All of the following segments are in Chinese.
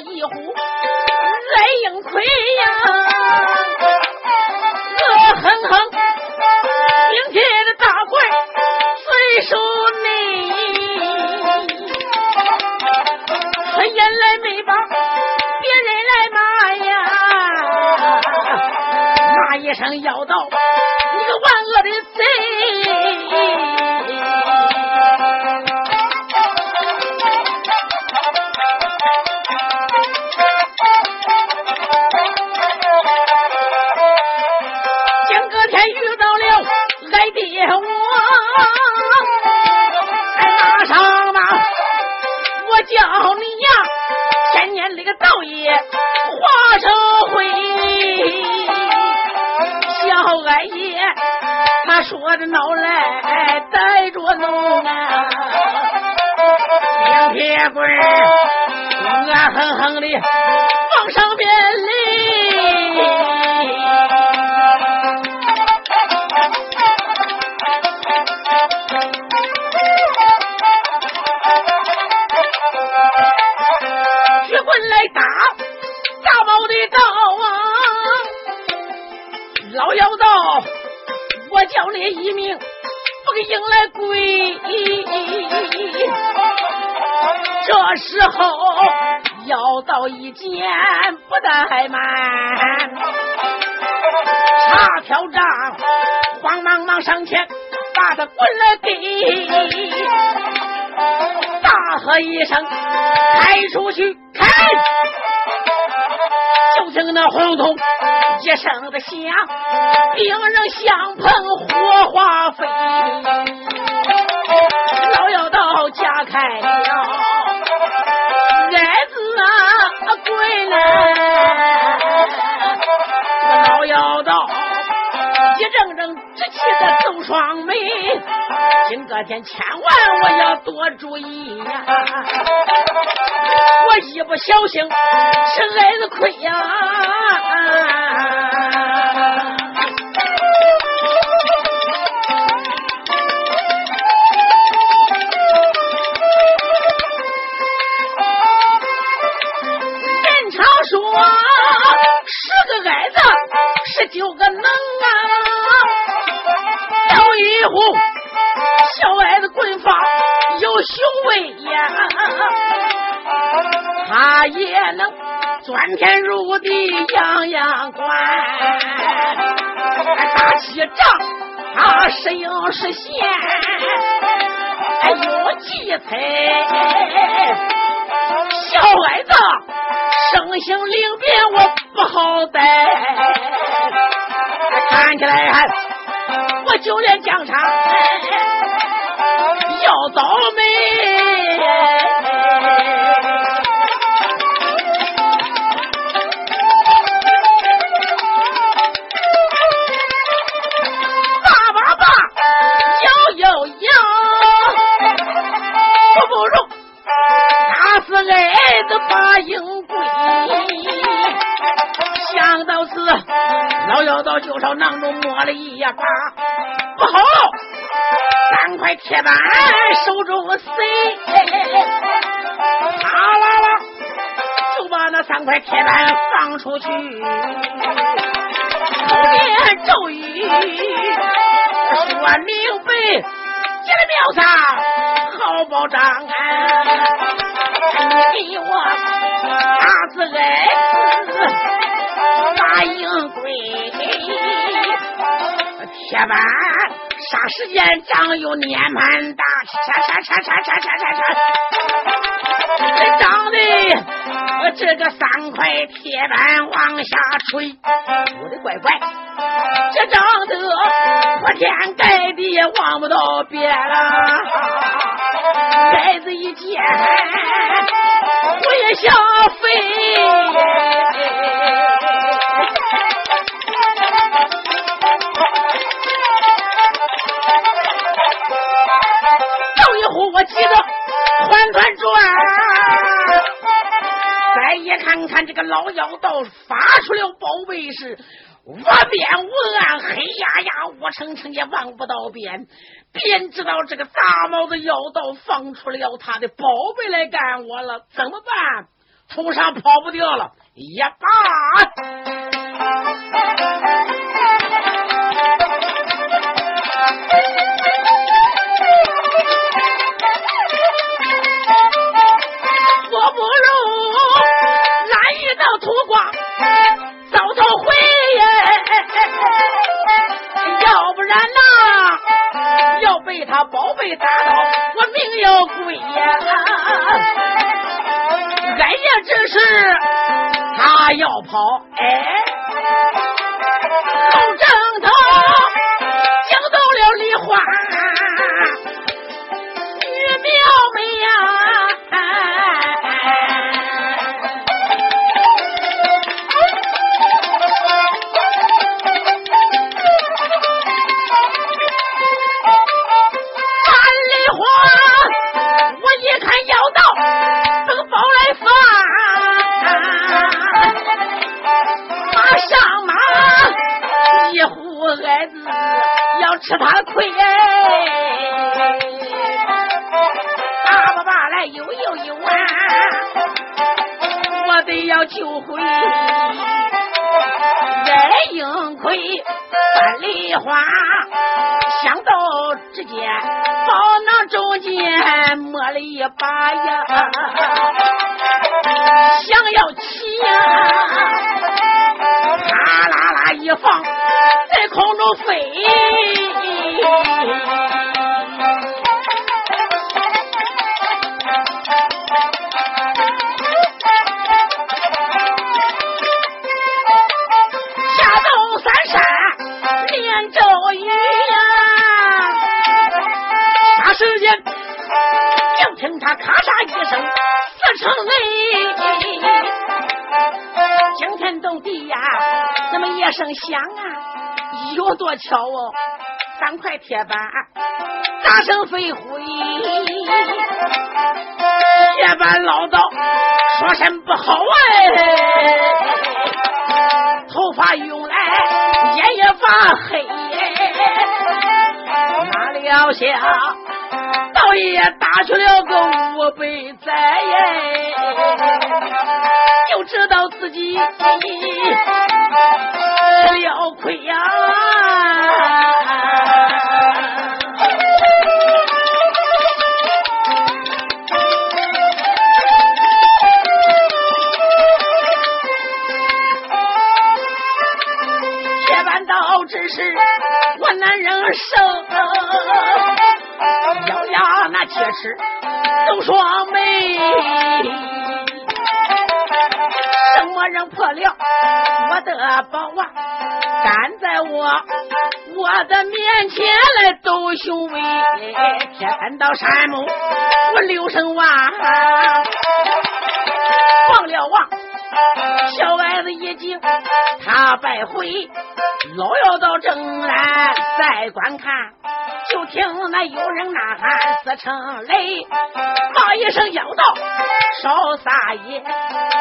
一呼来应亏呀，恶狠狠，明天的大怪随手内，他原来没把别人来骂呀，骂一声要到你个万恶的贼。病人相碰，火花飞。老妖道架开了，矮子啊跪来。老妖道一阵阵直气的皱双眉，今个天千万我要多注意呀。我一不小心吃挨子亏呀！人十九个能啊，有一壶小矮子棍法有雄威呀。他也能钻天入地，样样管。打起仗，他是应是贤，有计策。小矮子生性灵便，我不好带。站起来，我就连疆场要倒霉，叭叭叭，摇摇摇，不包容，那是爱的反应。老妖道就朝囊中摸了一把，不好，三块铁板手中塞，啪啦啦，就把那三块铁板放出去，口念咒语，说明白，这个庙上好保障啊。你给我打子矮子马应贵，铁板啥时间长有年满大，叉叉叉叉叉叉叉叉，这长的这个三块铁板往下垂，我的乖乖，这长得铺天盖地也望不到边了，矮子一见。我也想飞，急得团团转，再一看看这个老妖道。发出了宝贝是。无边无岸，黑压压，乌澄澄，也望不到边。便知道。这个大帽子妖道。放出了他的宝贝来干我了，怎么办？头上跑不掉了，也罢。不如来一道土光，早头回耶！要不然呐，要被他宝贝打倒，我命要归呀！哎呀这是，他要跑哎。巧哦！三块铁板大声飞灰，铁板唠叨说声不好哎，头发用来眼也发黑，哪料想倒也打出了个五百载耶。就知道自己吃了亏呀！铁板刀只是我男人生，咬牙那铁齿都双眉。人破了我的宝啊，站在我我的面前来斗雄威，铁三到山木我六声哇，忘了王，小矮子一惊他败回，老妖道正来再观看。就听那有人呐喊，四声雷，骂一声妖道少撒野。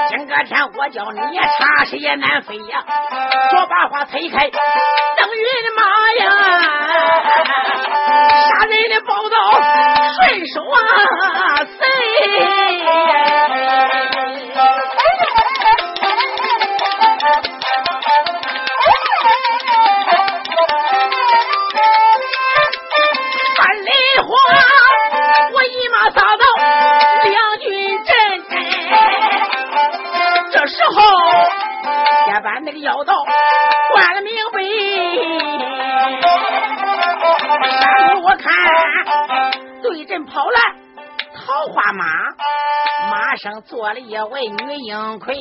今个天我叫你插翅也难飞呀！说把话推开，等于的妈呀！杀人的宝刀顺手啊那个妖道换了明白，然后我看对阵跑来桃花马，马上坐了一位女英魁，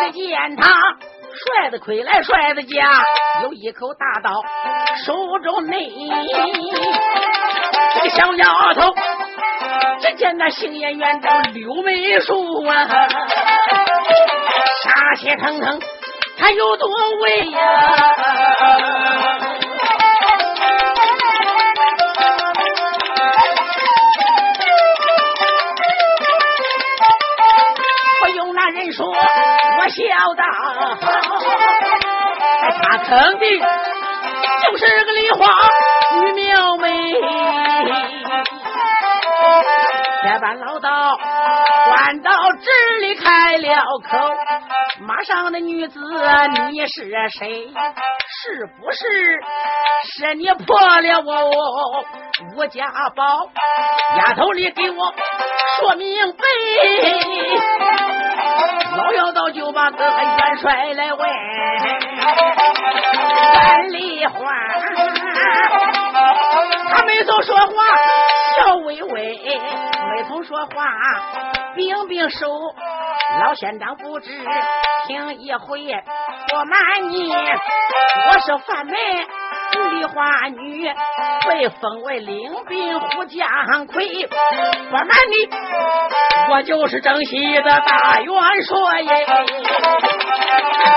只见他帅的魁来帅的家，有一口大刀手中内，这个小丫头只见那杏眼圆睁柳眉树啊，杀气腾腾。他有多威呀！不用那人说，我晓得，他肯定就是个梨花女苗妹。铁板老道关到这里开了口，马上的女子你是谁？是不是是你破了我吴家宝？丫头，你给我说明白。老妖道就把个元帅来问，范丽花，他没曾说话，笑微微，没曾说话，并并手。老县长不知听一回，不瞒你，我是范门梨花女，被封为领兵虎将魁。不瞒你，我就是征西的大元帅耶。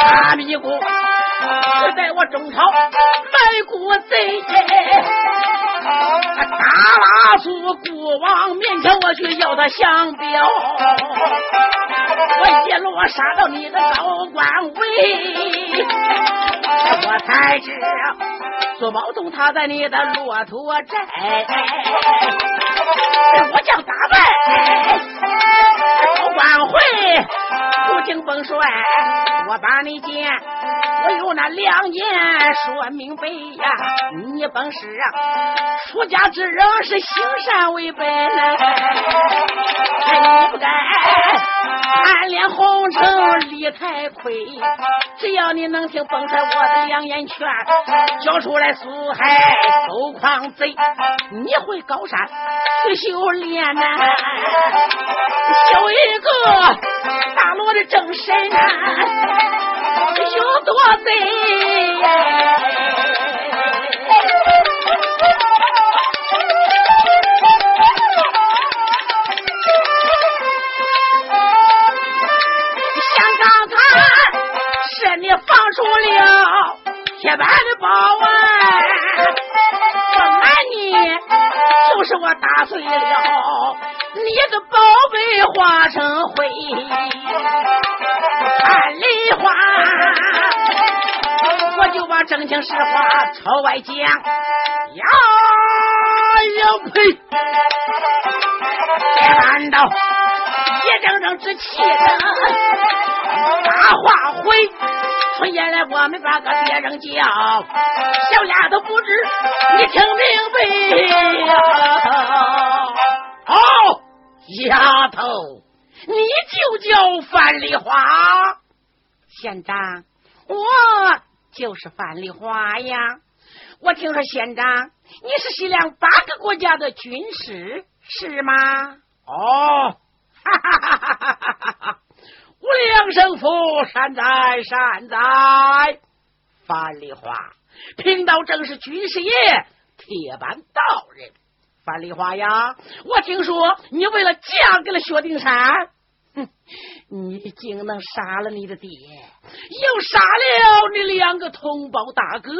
阿弥姑，是在我中朝卖国贼耶。大拉苏国王面前，我去要他降表。我一路杀到你的高官位，我才知苏宝东他在你的骆驼寨，我将打败高官会，敬本帅，我把你见，我有那良言说明白呀，你本是啊，出家之人是行善为本，你不该。暗恋红尘理太亏，只要你能听本帅我的良言劝，交出来苏海偷狂贼，你会高山去修炼呐，修一个大罗的正身上，有多贼呀？想刚才是你放出了铁板的宝啊！不瞒你，就是我打碎了。你的宝贝化成灰。看梨花，我就把真情实话朝外讲。呀呀呸！铁板道，一阵阵之气的大话回。说原来我们把个别人叫小丫头，不知你听明白呀？哦，丫头，你就叫范丽华。县长，我就是范丽华呀。我听说县长你是西凉八个国家的军师，是吗？哦，哈哈哈哈哈哈！无量圣父，善哉善哉！樊丽华，贫道正是军师爷铁板道人。樊梨花呀，我听说你为了嫁给了薛丁山，哼，你竟能杀了你的爹，又杀了你两个同胞大哥，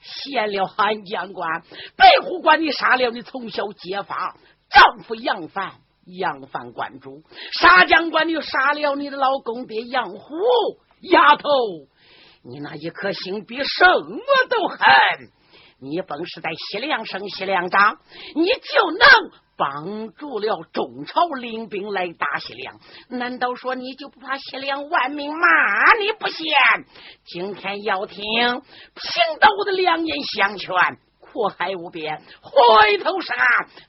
陷了汉江关，白虎关你杀了你从小结发丈夫杨帆。杨帆关主，杀江关，你又杀了你的老公爹杨虎，丫头，你那一颗心比什么都狠。你本是在西凉生西凉长，你就能帮助了中朝领兵来打西凉。难道说你就不怕西凉万民骂你不贤？今天要听贫道的良言相劝，苦海无边，回头是岸。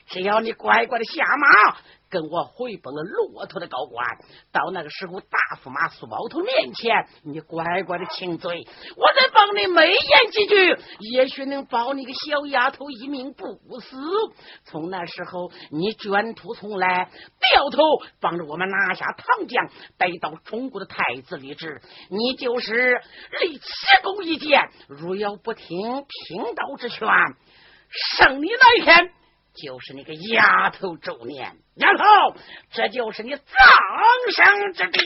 只要你乖乖的下马。跟我回奔了骆驼的高官，到那个时候，大驸马苏包头面前，你乖乖的请罪，我再帮你美言几句，也许能保你个小丫头一命不死。从那时候，你卷土重来，掉头帮着我们拿下唐江，带到中国的太子李治，你就是立奇功一件。如要不听贫道之劝，生你那一天。就是那个丫头周年，丫头，这就是你葬身之地。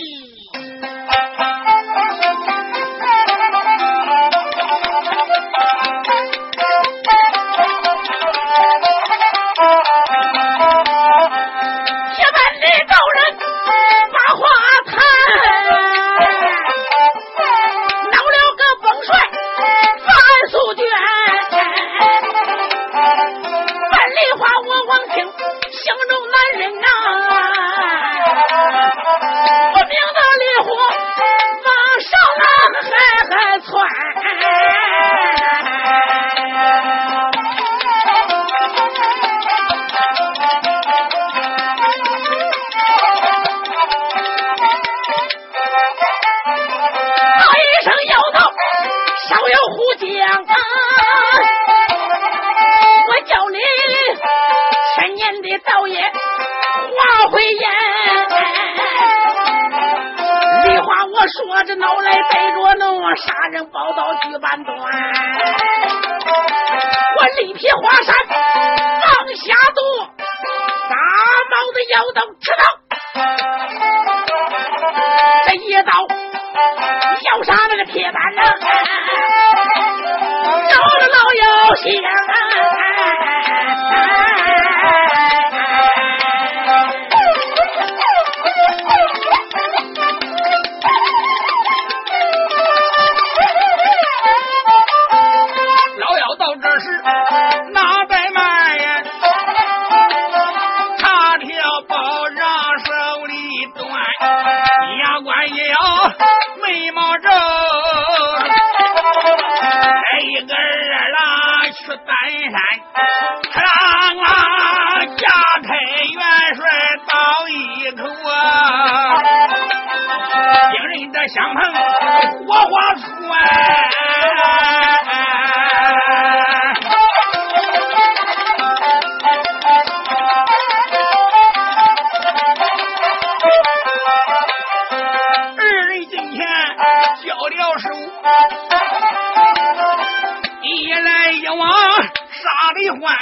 一来一往杀的欢，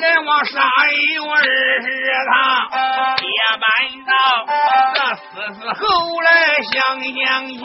来往杀有二十趟。搬到这四四后来想想前，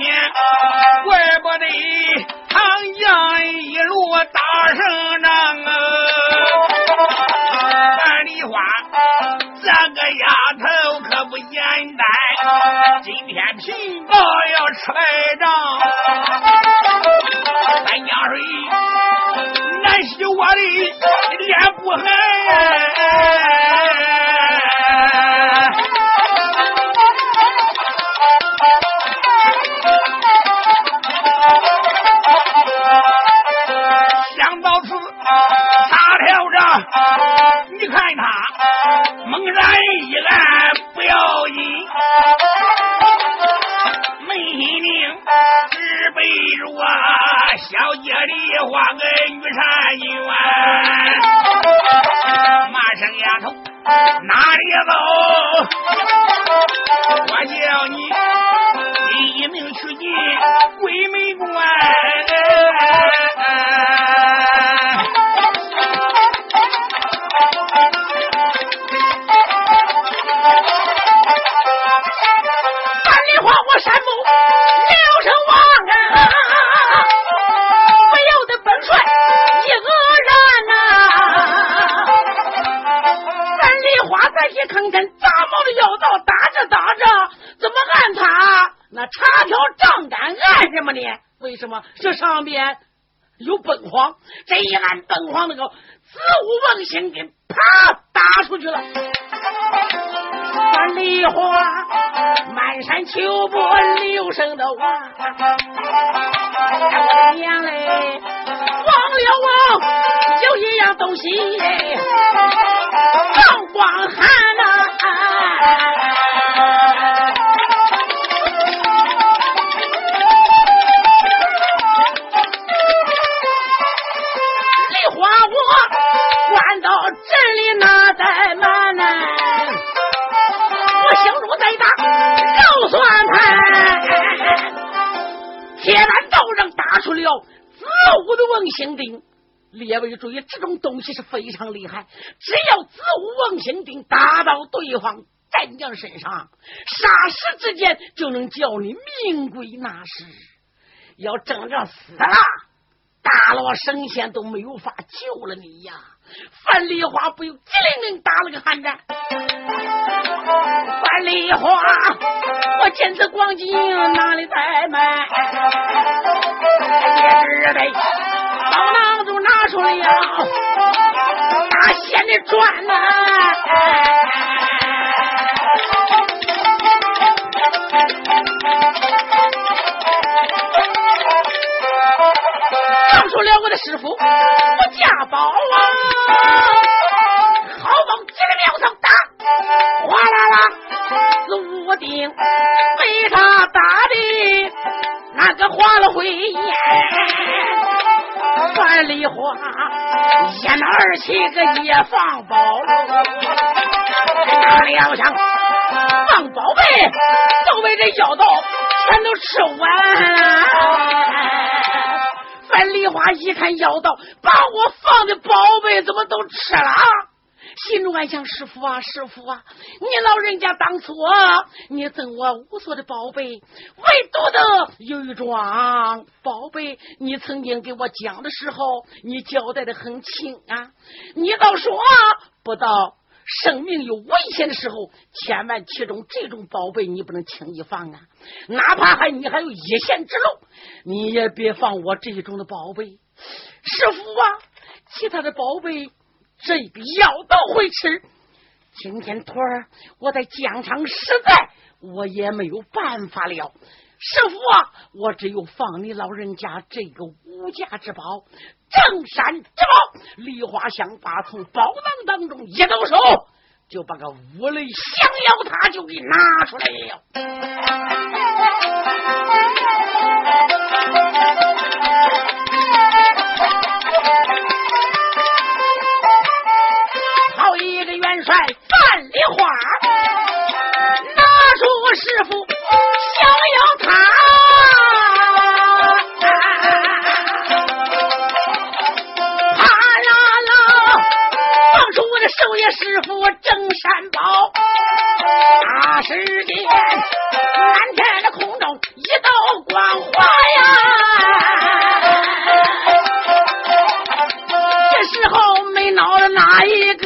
什么呢？为什么？这上边有本皇，这一按本皇那个子午王星给啪打出去了。三梨花满山秋波流声的哇，娘嘞，忘了忘，有一样东西，放光汉呐。我关到镇里那在慢呢？我心中再大，就算他。铁打道上打出了子午的瓮星钉，列位注意，这种东西是非常厉害。只要子午瓮星钉打到对方战将身上，霎时之间就能叫你命归那时。要真着死了。大罗神仙都没有法救了你呀！范丽花不由机灵灵打了个寒战。范丽花，我见此光景哪里怠慢？也只得帮囊就拿出了大仙的砖呐，放出了我的师傅，我家宝啊，好往这个庙上打，哗啦啦，四五顶被他打的那个花了灰烟，范梨花一那儿七个也放宝，哪里要想放宝贝，都被这妖道全都吃完了。范梨花一看妖道把我放的宝贝怎么都吃了，心中暗想：师傅啊，师傅啊，你老人家当初你赠我无数的宝贝，唯独的有一桩宝贝，你曾经给我讲的时候，你交代的很清啊，你倒说不到。生命有危险的时候，千万其中这种宝贝你不能轻易放啊！哪怕还你还有一线之路，你也别放我这种的宝贝。师傅啊，其他的宝贝这笔药都会吃。今天徒儿我在疆场，实在我也没有办法了。师傅啊，我只有放你老人家这个无价之宝——正山之宝。梨花香把从宝囊当中一抖手，就把个五雷降妖塔就给拿出来了。好一个元帅范梨花，出师傅，逍遥塔，他呀啦，放出我的收爷师傅郑山宝，大世界，蓝天的空中一道光华呀，这时候没脑子哪一个？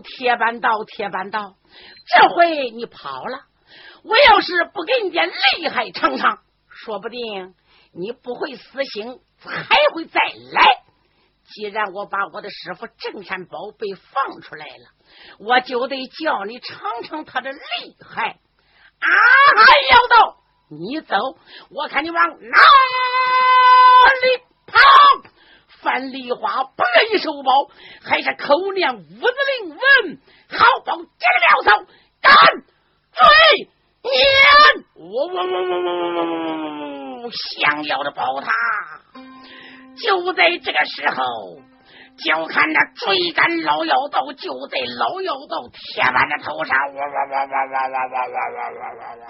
铁板道，铁板道，这回你跑了。我要是不给你点厉害尝尝，说不定你不会死心，还会再来。既然我把我的师傅镇山宝贝放出来了，我就得叫你尝尝他的厉害。啊！妖道，你走，我看你往哪里跑。范梨花不愿意收宝，还是口念五字灵文，好报这个苗头，赶追撵！我我我我我我我我我想要的宝塔，就在这个时候，就看那追赶老妖道，就在老妖道铁板的头上，哇哇哇哇哇哇哇哇哇哇哇！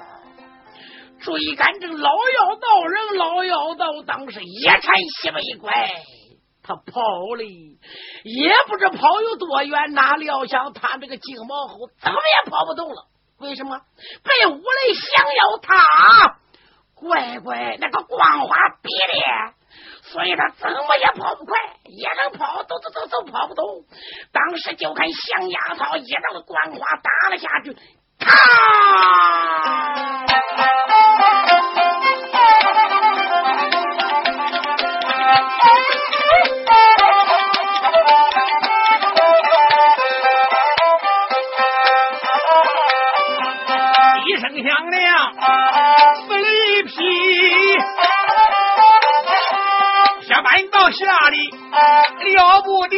追赶这老妖道人，老妖道当时一颤西北怪。他跑了，也不知跑有多远，哪料想他这个金毛猴怎么也跑不动了？为什么？被五雷降妖塔乖乖那个光华逼的，所以他怎么也跑不快，也能跑，走走走走跑不动。当时就看降牙草一道光华打了下去，咔！下的了不得，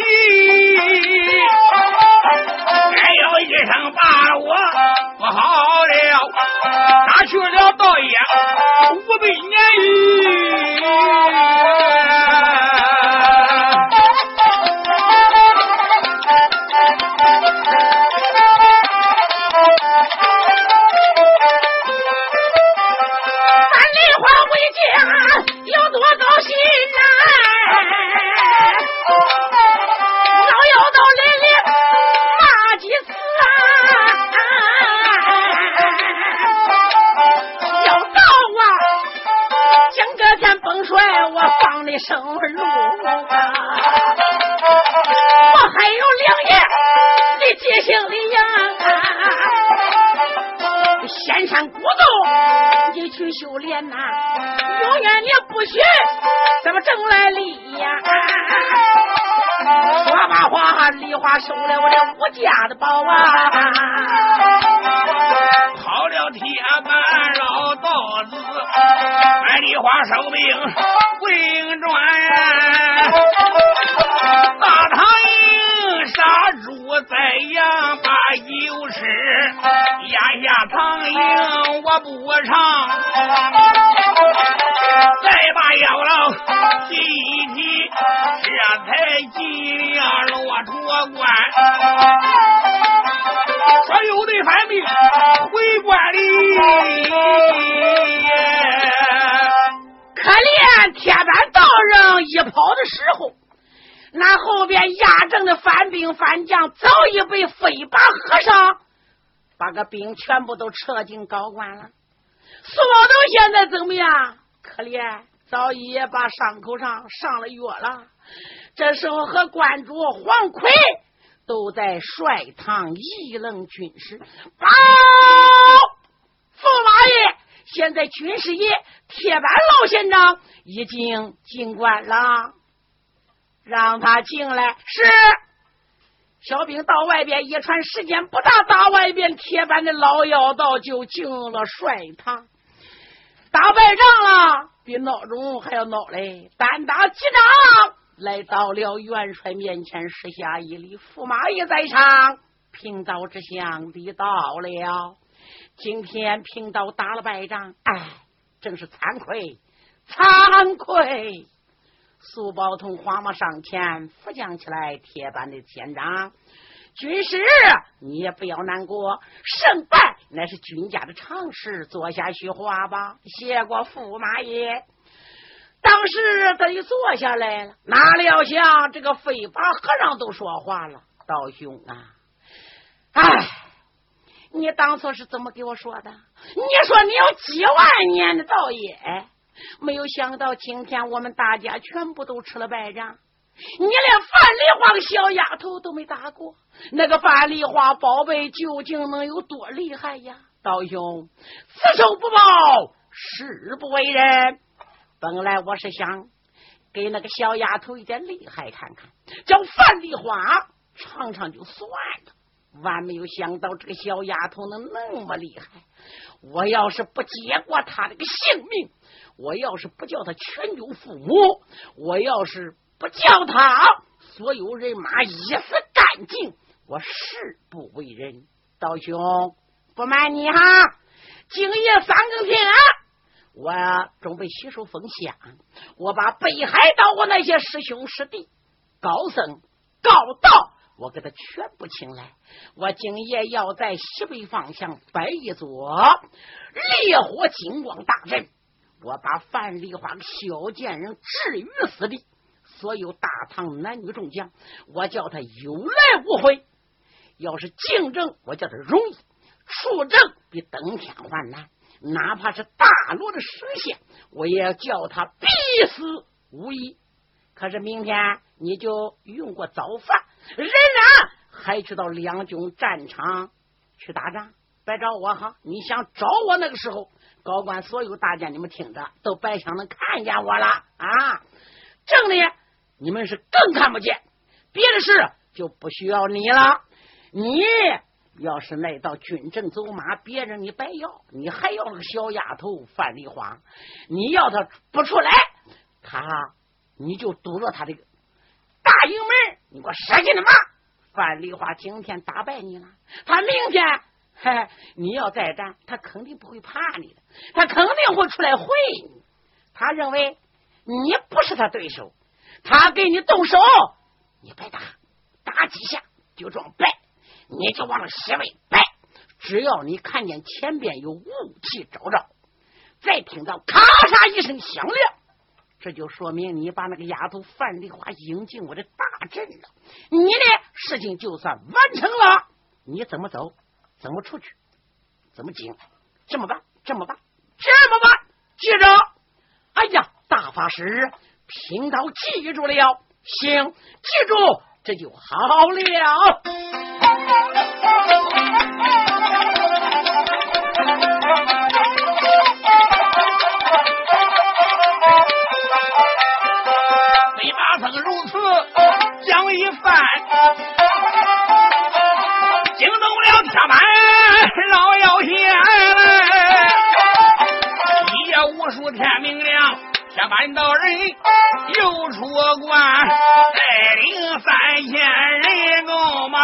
哎呦一声把我不好了，打去了道爷五百年的生路啊！我还有两爷，你记性的啊！仙山古洞，你去修炼呐、啊，永远你不许咱们挣来利呀、啊！说罢话，梨花收了我的五家的宝啊！跑了铁板绕道子，俺梨花生命。大唐营杀猪宰羊把酒吃，压下堂营我不唱，再把药老提一提，这才尽量落脱关。说有的反兵回关里。可怜铁板道人一跑的时候，那后边压阵的反兵反将早已被飞把和尚把个兵全部都撤进高关了。苏宝东现在怎么样？可怜，早已把伤口上上了药了。这时候和关主黄奎都在帅堂议论军事。报，驸马爷，现在军师爷铁板老县长已经进关了，让他进来。是。小兵到外边一传，时间不大，打外边铁板的老妖道就进了帅堂，打败仗了，比闹钟还要闹嘞。单打几仗，来到了元帅面前，施下一礼，驸马爷在场，贫道之相礼到了。今天贫道打了败仗，哎，真是惭愧，惭愧。苏宝同慌忙上前扶将起来，铁板的县长，军师你也不要难过，胜败乃是军家的常事，坐下叙话吧。谢过驸马爷。当时他就坐下来了，哪料想这个飞把和尚都说话了，道兄啊，哎，你当初是怎么给我说的？你说你有几万年的道业。没有想到今天我们大家全部都吃了败仗，你连范丽花个小丫头都没打过。那个范丽花宝贝究竟能有多厉害呀？道兄，此仇不报，誓不为人。本来我是想给那个小丫头一点厉害看看，叫范丽花尝尝就算了。万没有想到这个小丫头能那么厉害。我要是不结过她这个性命。我要是不叫她全救父母，我要是不叫她所有人马一死干净，我誓不为人。道兄，不瞒你哈，今夜三更天，我准备洗手封香，我把北海道我那些师兄师弟、高僧、高道，我给他全部请来。我今夜要在西北方向摆一座烈火金光大阵。我把范丽花小贱人置于死地，所有大唐男女众将，我叫他有来无回。要是竞争，我叫他容易；出征比登天还难。哪怕是大罗的神仙，我也要叫他必死无疑。可是明天你就用过早饭，仍然还去到两军战场去打仗，别找我哈！你想找我那个时候？高官所有大将，你们听着，都白想能看见我了啊！正的，你们是更看不见。别的事就不需要你了。你要是来到军阵走马，别人你白要，你还要那个小丫头范丽花。你要她不出来，他你就堵着他这个大营门，你给我使劲的骂。范丽花今天打败你了，他明天。嘿，你要再战，他肯定不会怕你的，他肯定会出来会你。他认为你不是他对手，他给你动手，你别打，打几下就装败，你就往西北败。只要你看见前边有雾气罩着，再听到咔嚓一声响亮，这就说明你把那个丫头范丽华引进我的大阵了。你的事情就算完成了，你怎么走？怎么出去？怎么进？这么办？这么办？这么办？记着！哎呀，大法师，贫道记住了。行，记住，这就好了。如此讲一番，惊动了铁板老妖仙。一夜无数天明亮，铁板道人又出关，带领三千人够马。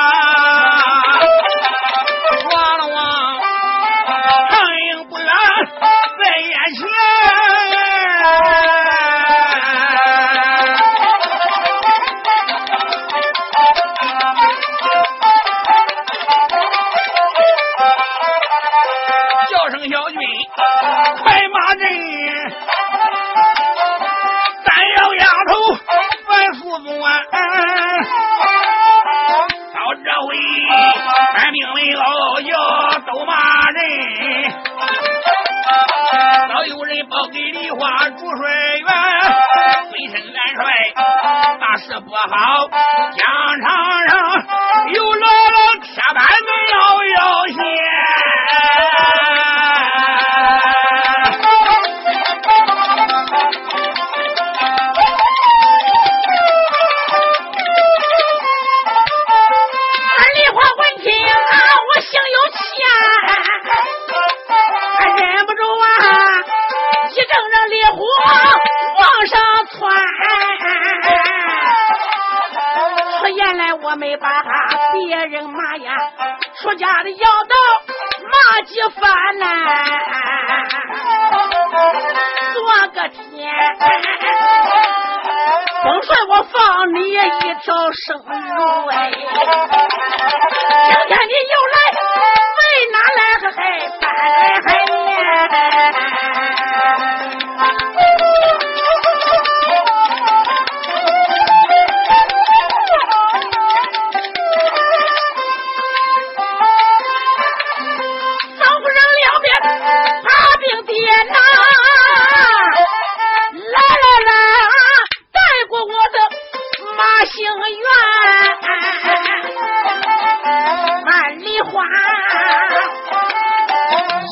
万里花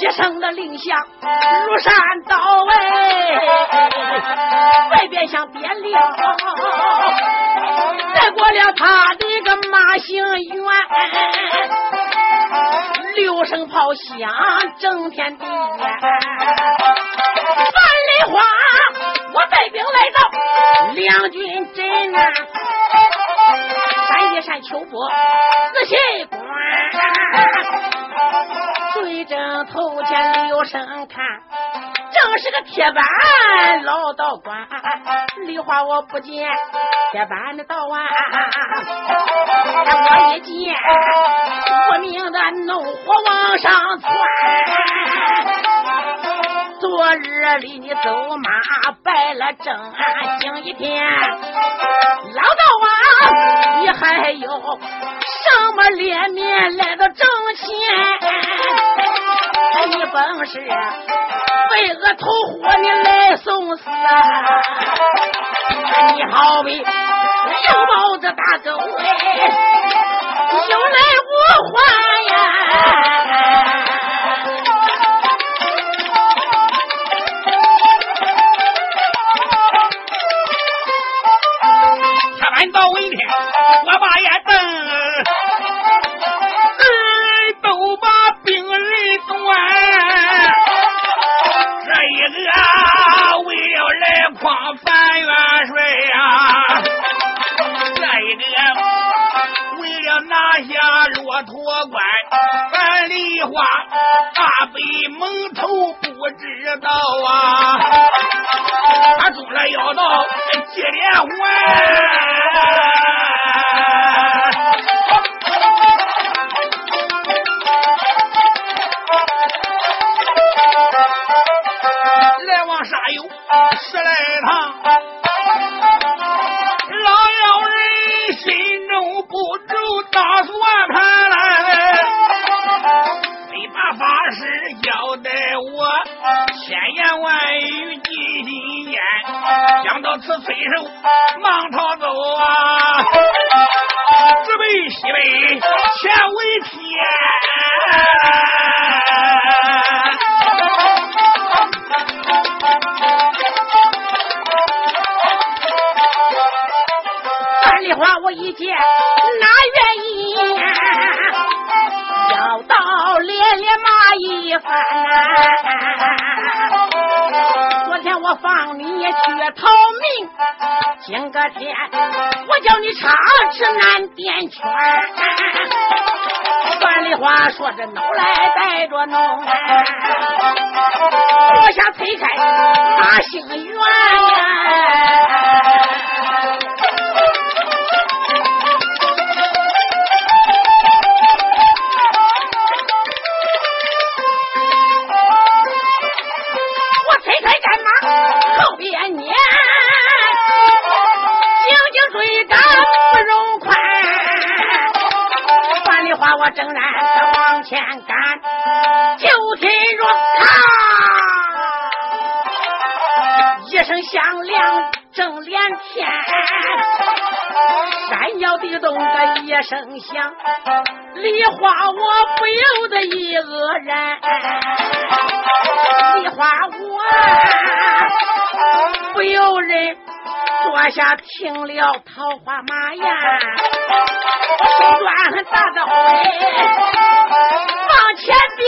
一声的令下如山倒哎，外边像点亮，再过了他的个马行员，六声炮响震天地，万里花，我带兵来到两军阵啊，山秋波仔细观。对正头前有声看，正是个铁板老道观。梨花我不见铁板的道啊，我一见无名的怒火往上窜。昨日里你走马败了阵，今一天老道啊，你还有什么脸面来到挣钱？你本是飞蛾投火，你来送死！你好比小豹子打狗哎，有来无还呀！到文天，我把眼瞪，儿都把兵人断。这一个为了来诓樊元帅呀，这一个为了拿下骆驼关，樊梨花大被蒙头不知道啊。中了妖道接连环。到此催手忙逃走啊！范丽花，我一见哪愿意？要到连连骂一番。昨天我放你去逃，今个天我叫你插翅难点圈。算的话说着脑来带着弄，我想推开大兴园呀。正连天，山摇地动的一声响，梨花我不由得一愕然，梨花我不由人坐下听了桃花马呀。手段大刀哎，往前边。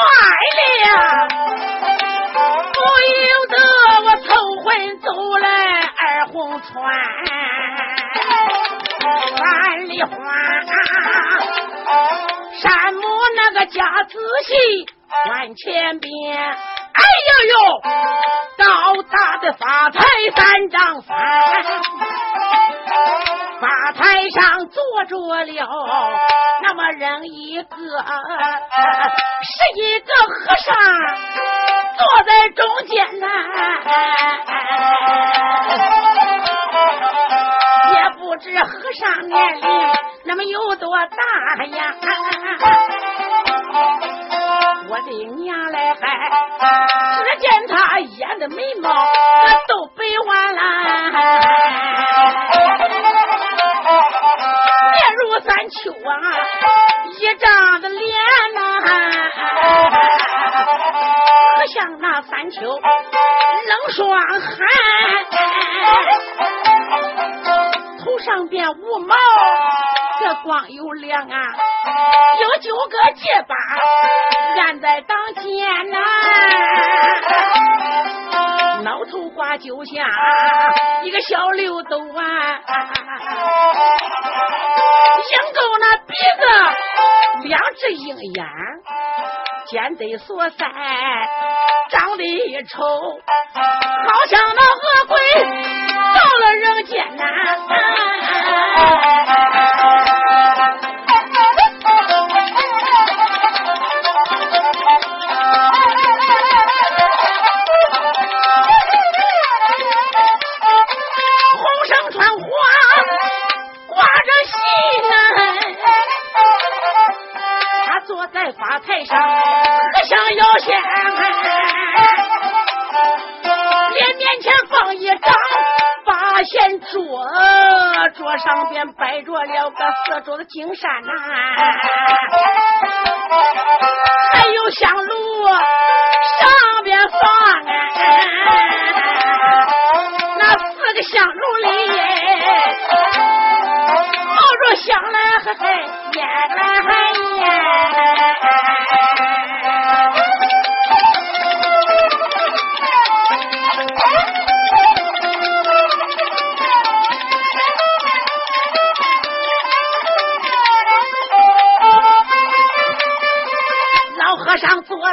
坏了！不由得我头昏走来二红川。花，山姆那个家仔细观前边，哎呦呦，高大的发财三丈三，发台上坐着了那么人一个，是一个和尚坐在中间呐。也不知和尚年龄那么有多大呀？我的娘嘞！只见他眼的眉毛都白完了，面如三秋啊，一张的脸呐，可像那三秋冷霜寒。头上边无毛，这光有亮啊！有九个结巴按在当间呐，脑头瓜就像一个小刘豆啊，鹰钩那鼻子两只鹰眼，尖嘴缩腮，长得一丑，好像那恶鬼。到了人间呐，台上，和尚要仙，脸面前放一张。八仙桌桌上边摆着了个四桌的金山呐，还有香炉上边放啊，那四个香炉里冒着香来嘿嘿烟来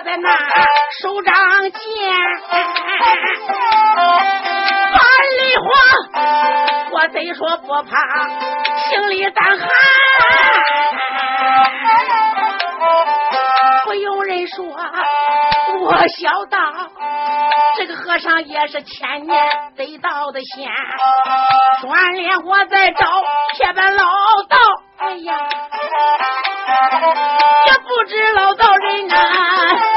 在那手掌剑，万里荒，我贼说不怕，心里胆寒。不用人说，我晓得，这个和尚也是千年得道的仙。转脸我在找铁板老道，哎呀，也不知老道人哪。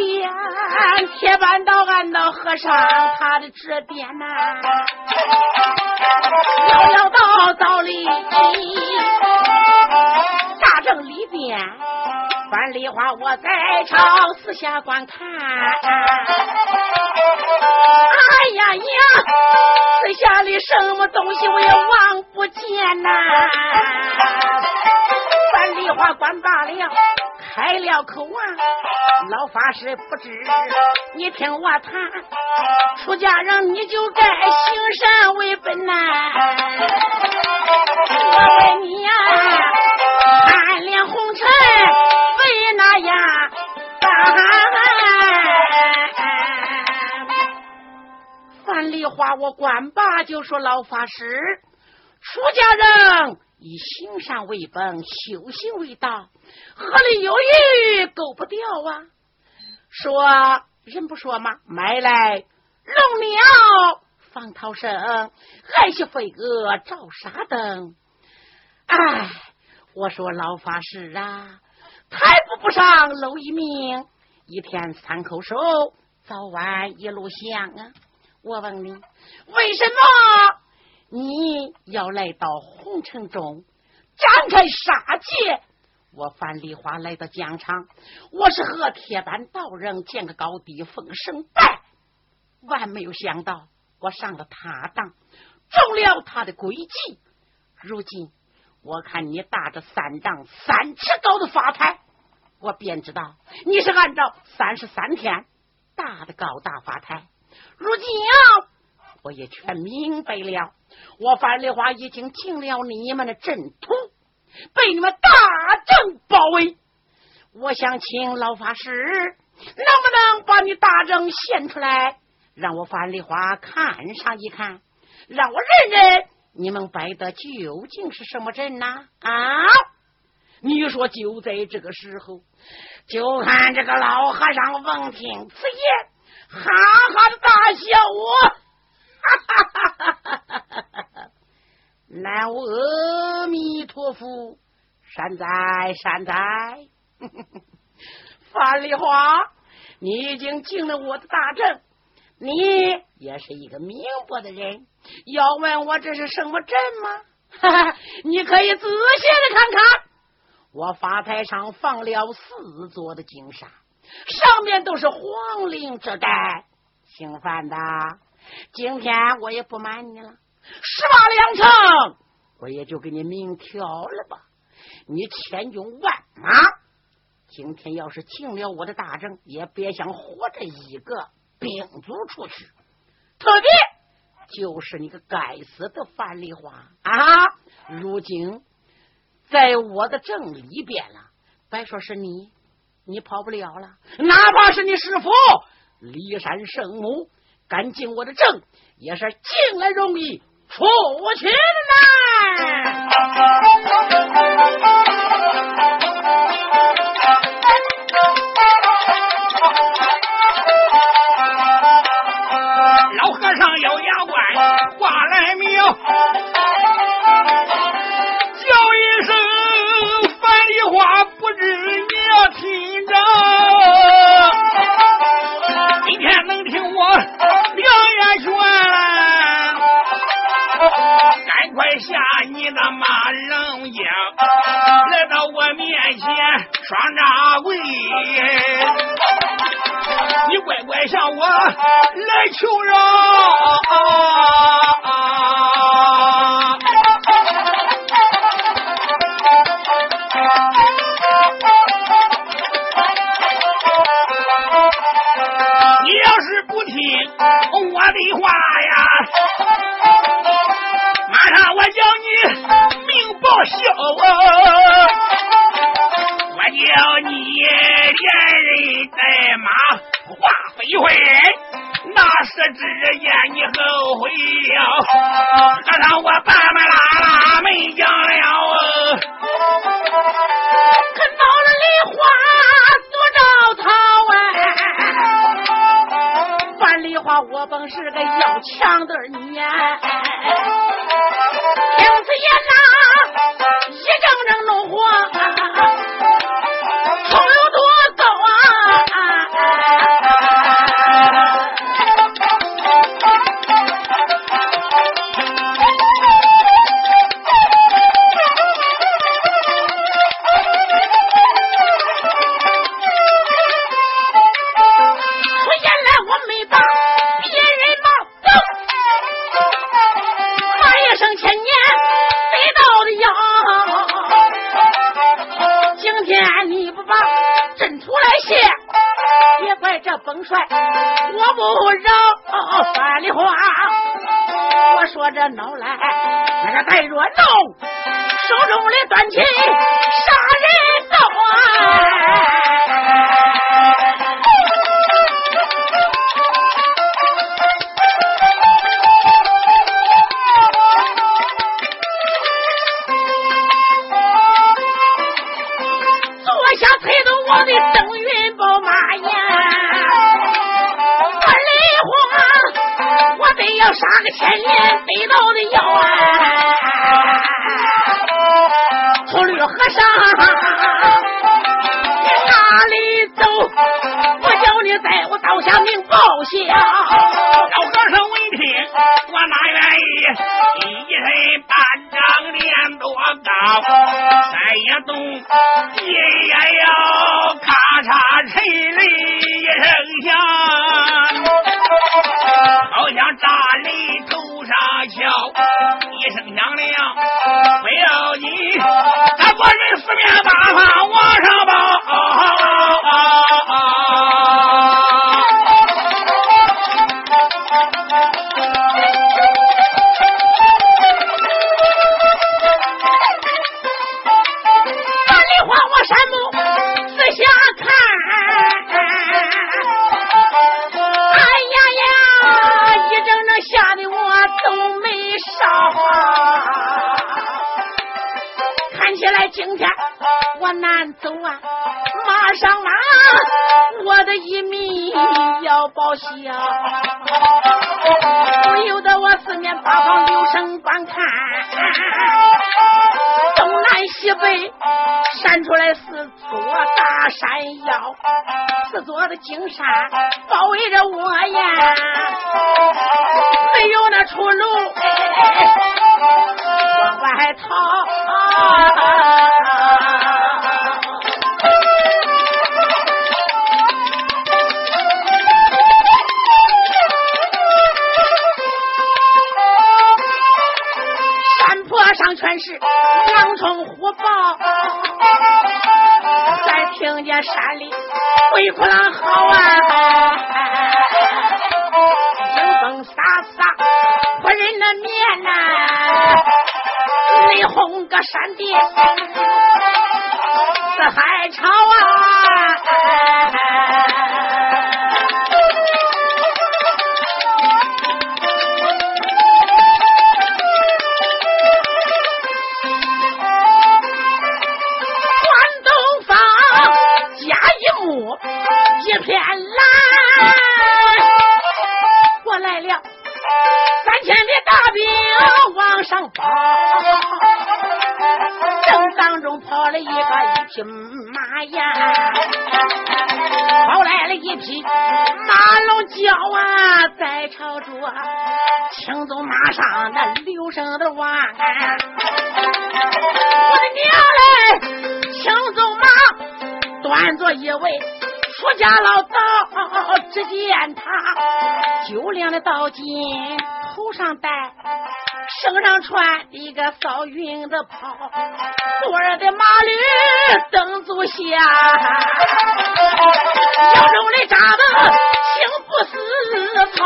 边铁板刀按到和尚他的指点呐，摇摇到道里，大正里边，樊梨花我在朝四下观看。哎呀呀，四下里什么东西我也望不见呐！范梨花观罢了。开了口啊，老法师不知你听我谈，出家人你就该行善为本呐。我问你呀，贪恋红尘为哪样？范梨花，我管罢就说老法师，出家人以行善为本，修行为道。河里有鱼，够不掉啊！说人不说吗？买来龙鸟放涛声，还是飞蛾照沙灯。哎，我说老法师啊，太不不上漏一命，一天三口手，早晚一路香啊！我问你，为什么你要来到红尘中，展开杀戒？我范丽花来到疆场，我是和铁板道人见个高低，奉声拜。万没有想到，我上了他当，中了他的诡计。如今我看你打着三丈三尺高的法台，我便知道你是按照三十三天大的高大法台。如今啊，我也全明白了。我范丽花已经进了你们的阵图。被你们大阵包围，我想请老法师，能不能把你大阵献出来，让我范丽花看上一看，让我认认你们摆的究竟是什么阵呢？啊！你说就在这个时候，就看这个老和尚闻听此言，哈哈的大笑，我！哈哈哈！哈南无阿弥陀佛，善哉善哉。范丽花，你已经进了我的大阵，你也是一个明白的人。要问我这是什么阵吗？哈哈，你可以仔细的看看。我法台上放了四座的金沙，上面都是黄陵之盖。姓范的，今天我也不瞒你了。十八两成，我也就给你明挑了吧。你千军万马，今天要是进了我的大阵，也别想活着一个兵卒出去。特别就是你个该死的范丽花啊！如今在我的阵里边了，别说是你，你跑不了了。哪怕是你师傅骊山圣母，敢进我的阵，也是进来容易。出去难这风帅，我不饶范丽花。我说这孬来，那个带着肉，手中的短旗杀人千年得道的妖啊！秃驴和尚，你哪里走？我叫你在我刀下命报下。老和尚闻听，我哪愿意？一身半丈脸多高，山也动，地也要咔嚓沉看起来今天我难走啊，马上马，我的一命要报销。不由得我四面八方留神观看，东南西北闪出来四座大山腰，四座的金山包围着我呀，没有那出路。外逃！山坡上全是狼虫虎豹，再听见山里灰哭狼嚎啊，迎风飒飒扑人的面呐！雷轰个闪电，四海潮啊！匹马呀，跑来了一匹马龙叫啊，在朝着青鬃马上那刘声的哇，我的娘嘞，青鬃马端坐一位出家老道，只见他九两的刀巾头上戴。身上穿一个扫云的袍，坐儿的马驴蹬足下，腰中的扎的青布丝草。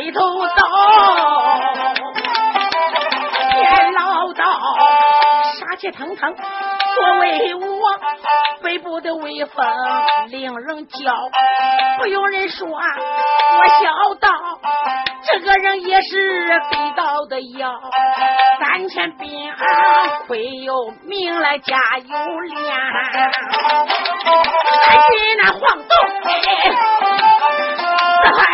回头刀，天老道杀气腾腾。作为我北部的威风，令人骄。不用人说，啊我小道这个人也是地道的妖。三千兵会有名来加有量，还去那黄洞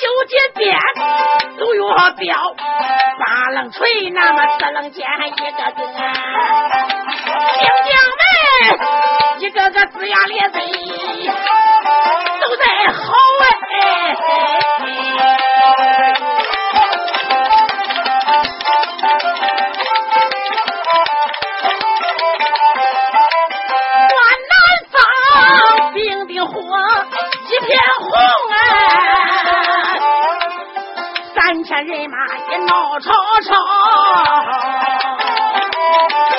九节鞭都有标，八棱锤那么四棱剑，一个个兵将们一个个龇牙咧嘴，都在吼哎。闹吵吵，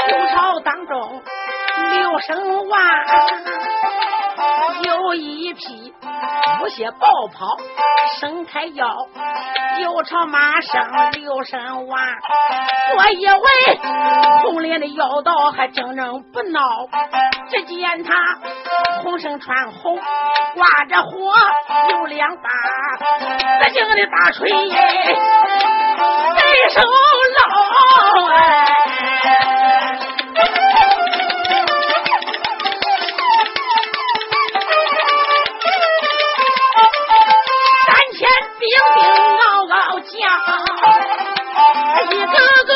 九朝当中六声万，有一匹不歇暴跑伸开腰，又朝马声六声万，我以为红脸的妖道还正正不闹，只见他红绳穿红。挂着火有两把，紫金的大锤在手捞哎。三千兵丁嗷嗷叫，一个个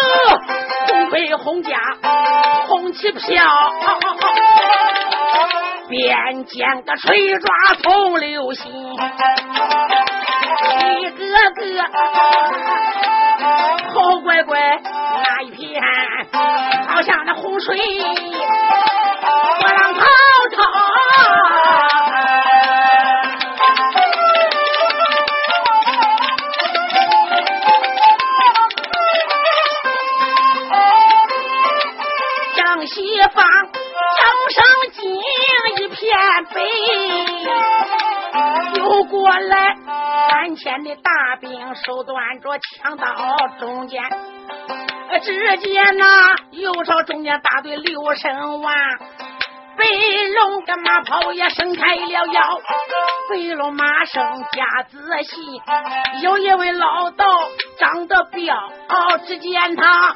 红盔红甲红旗飘。边见个水抓从流星，一个个好乖乖，那一片好像那洪水过来，三千的大兵手端着枪刀，中间只见那右朝中间大队六神王。白龙跟马跑也伸开了腰，白了马生加仔细，有一位老道长得彪，只见他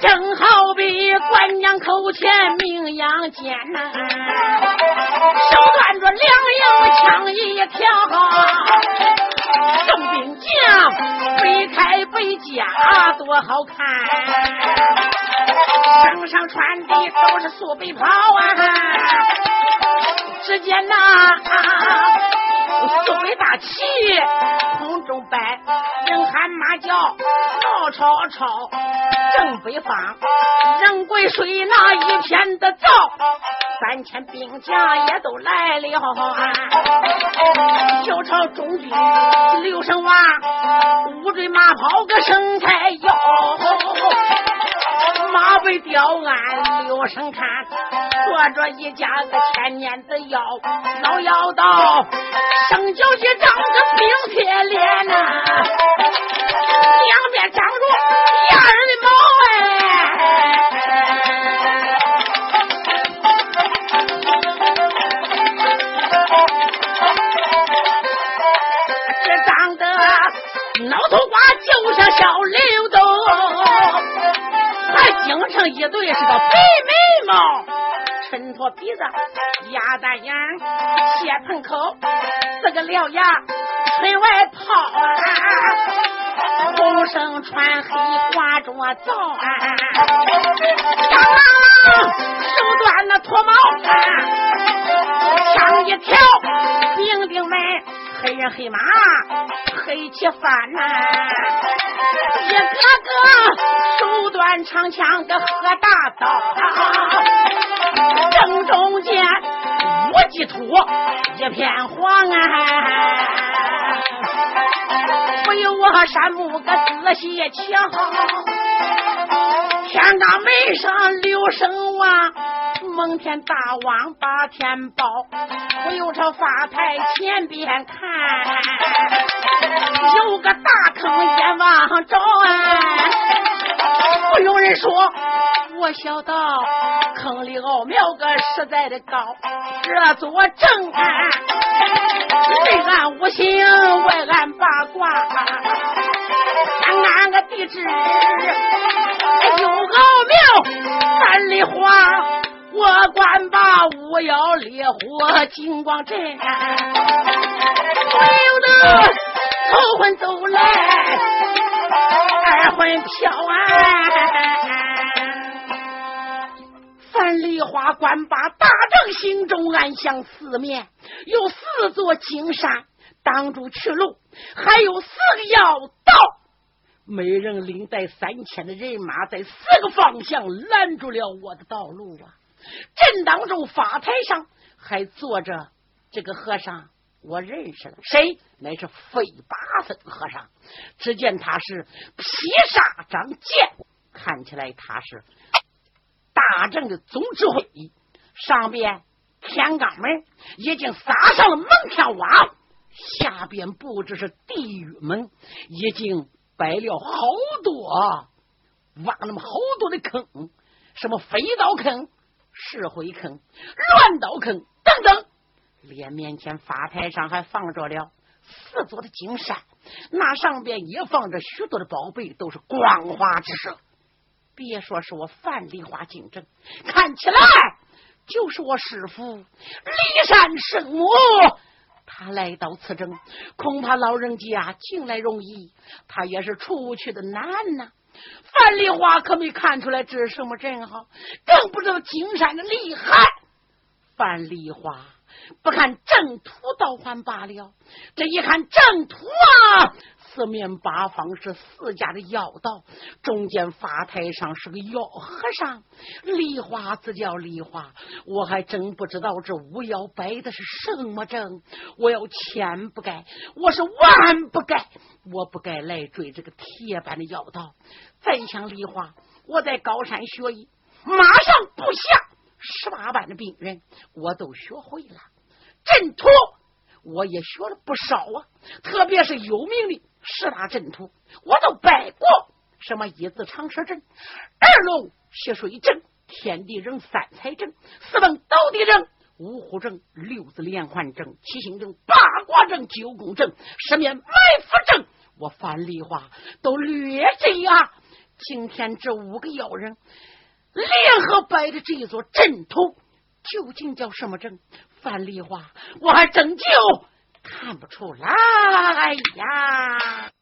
正好比官娘口前名扬间呐，手端着两营枪一条，重兵将背开背甲多好看。身上穿的都是素背袍啊，只见那素背大旗空中摆，人喊马叫闹吵吵，正北方人归水那一片的灶，三千兵将也都来了，就朝中军刘声王五坠马跑个生菜腰。马背吊鞍，留神看，坐着一家子千年的妖，老妖道，生脚气长个冰铁脸呐，两边长着压人的毛哎，一对是个白眉毛，抻脱鼻子，鸭蛋眼，血盆口，四个獠牙，唇外泡，红绳穿黑挂着皂，当啷手端那脱毛，枪一挑，兵丁们黑人黑马，黑起饭呐，一个个。长枪个喝大刀，正中间我鸡土一片黄啊！不由我山木个仔细瞧，天罡门上六声王，蒙天大王把天保，不由朝发台前边看，有个大坑眼望着啊！不用人说，我小道坑里奥妙个实在的高，这座正安内按五行，外按八卦，三按个地址，有奥妙三里花，我管把五妖烈火金光阵，所有的头昏走来，二魂飘啊。范梨花关把大正心中暗想：四面有四座金山挡住去路，还有四个要道。每人领带三千的人马，在四个方向拦住了我的道路啊！正当中法台上还坐着这个和尚，我认识了，谁？乃是费八分和尚。只见他是披纱长剑，看起来他是大正的总指挥。上边天罡门已经撒上了。蒙天网，下边布置是地狱门，已经。摆了。好多，挖那么好多的坑，什么飞刀坑、石灰坑、乱刀坑，连面前法台上还放着了四座的金山，那上边也放着许多的宝贝，都是光华之色。别说是我范丽花竞争，看起来就是我师傅骊山圣母。他来到此镇，恐怕老人家进来容易，他也是出去的难呐。范丽花可没看出来这是什么阵哈，更不知道金山的厉害。范丽花不看正途倒还罢了，这一看正途啊！四面八方是四家的妖道，中间法台上是个妖和尚。梨花自叫梨花，我还真不知道这巫妖摆的是什么阵。我要千不该，我是万不该，我不该来追这个铁板的妖道。再想梨花，我在高山学艺，马上布下十八般的兵刃，我都学会了。阵图我也学了不少啊，特别是有名的。十大阵图我都摆过，什么一字长蛇阵、二龙戏水阵、天地人三才阵、四蹦斗地阵、五虎阵、六字连环阵、七星阵、八卦阵、九宫阵、十面埋伏阵，我樊梨花都略知啊。今天这五个妖人联合摆的这一座阵图，究竟叫什么阵？范丽花，我还真就。看不出来呀。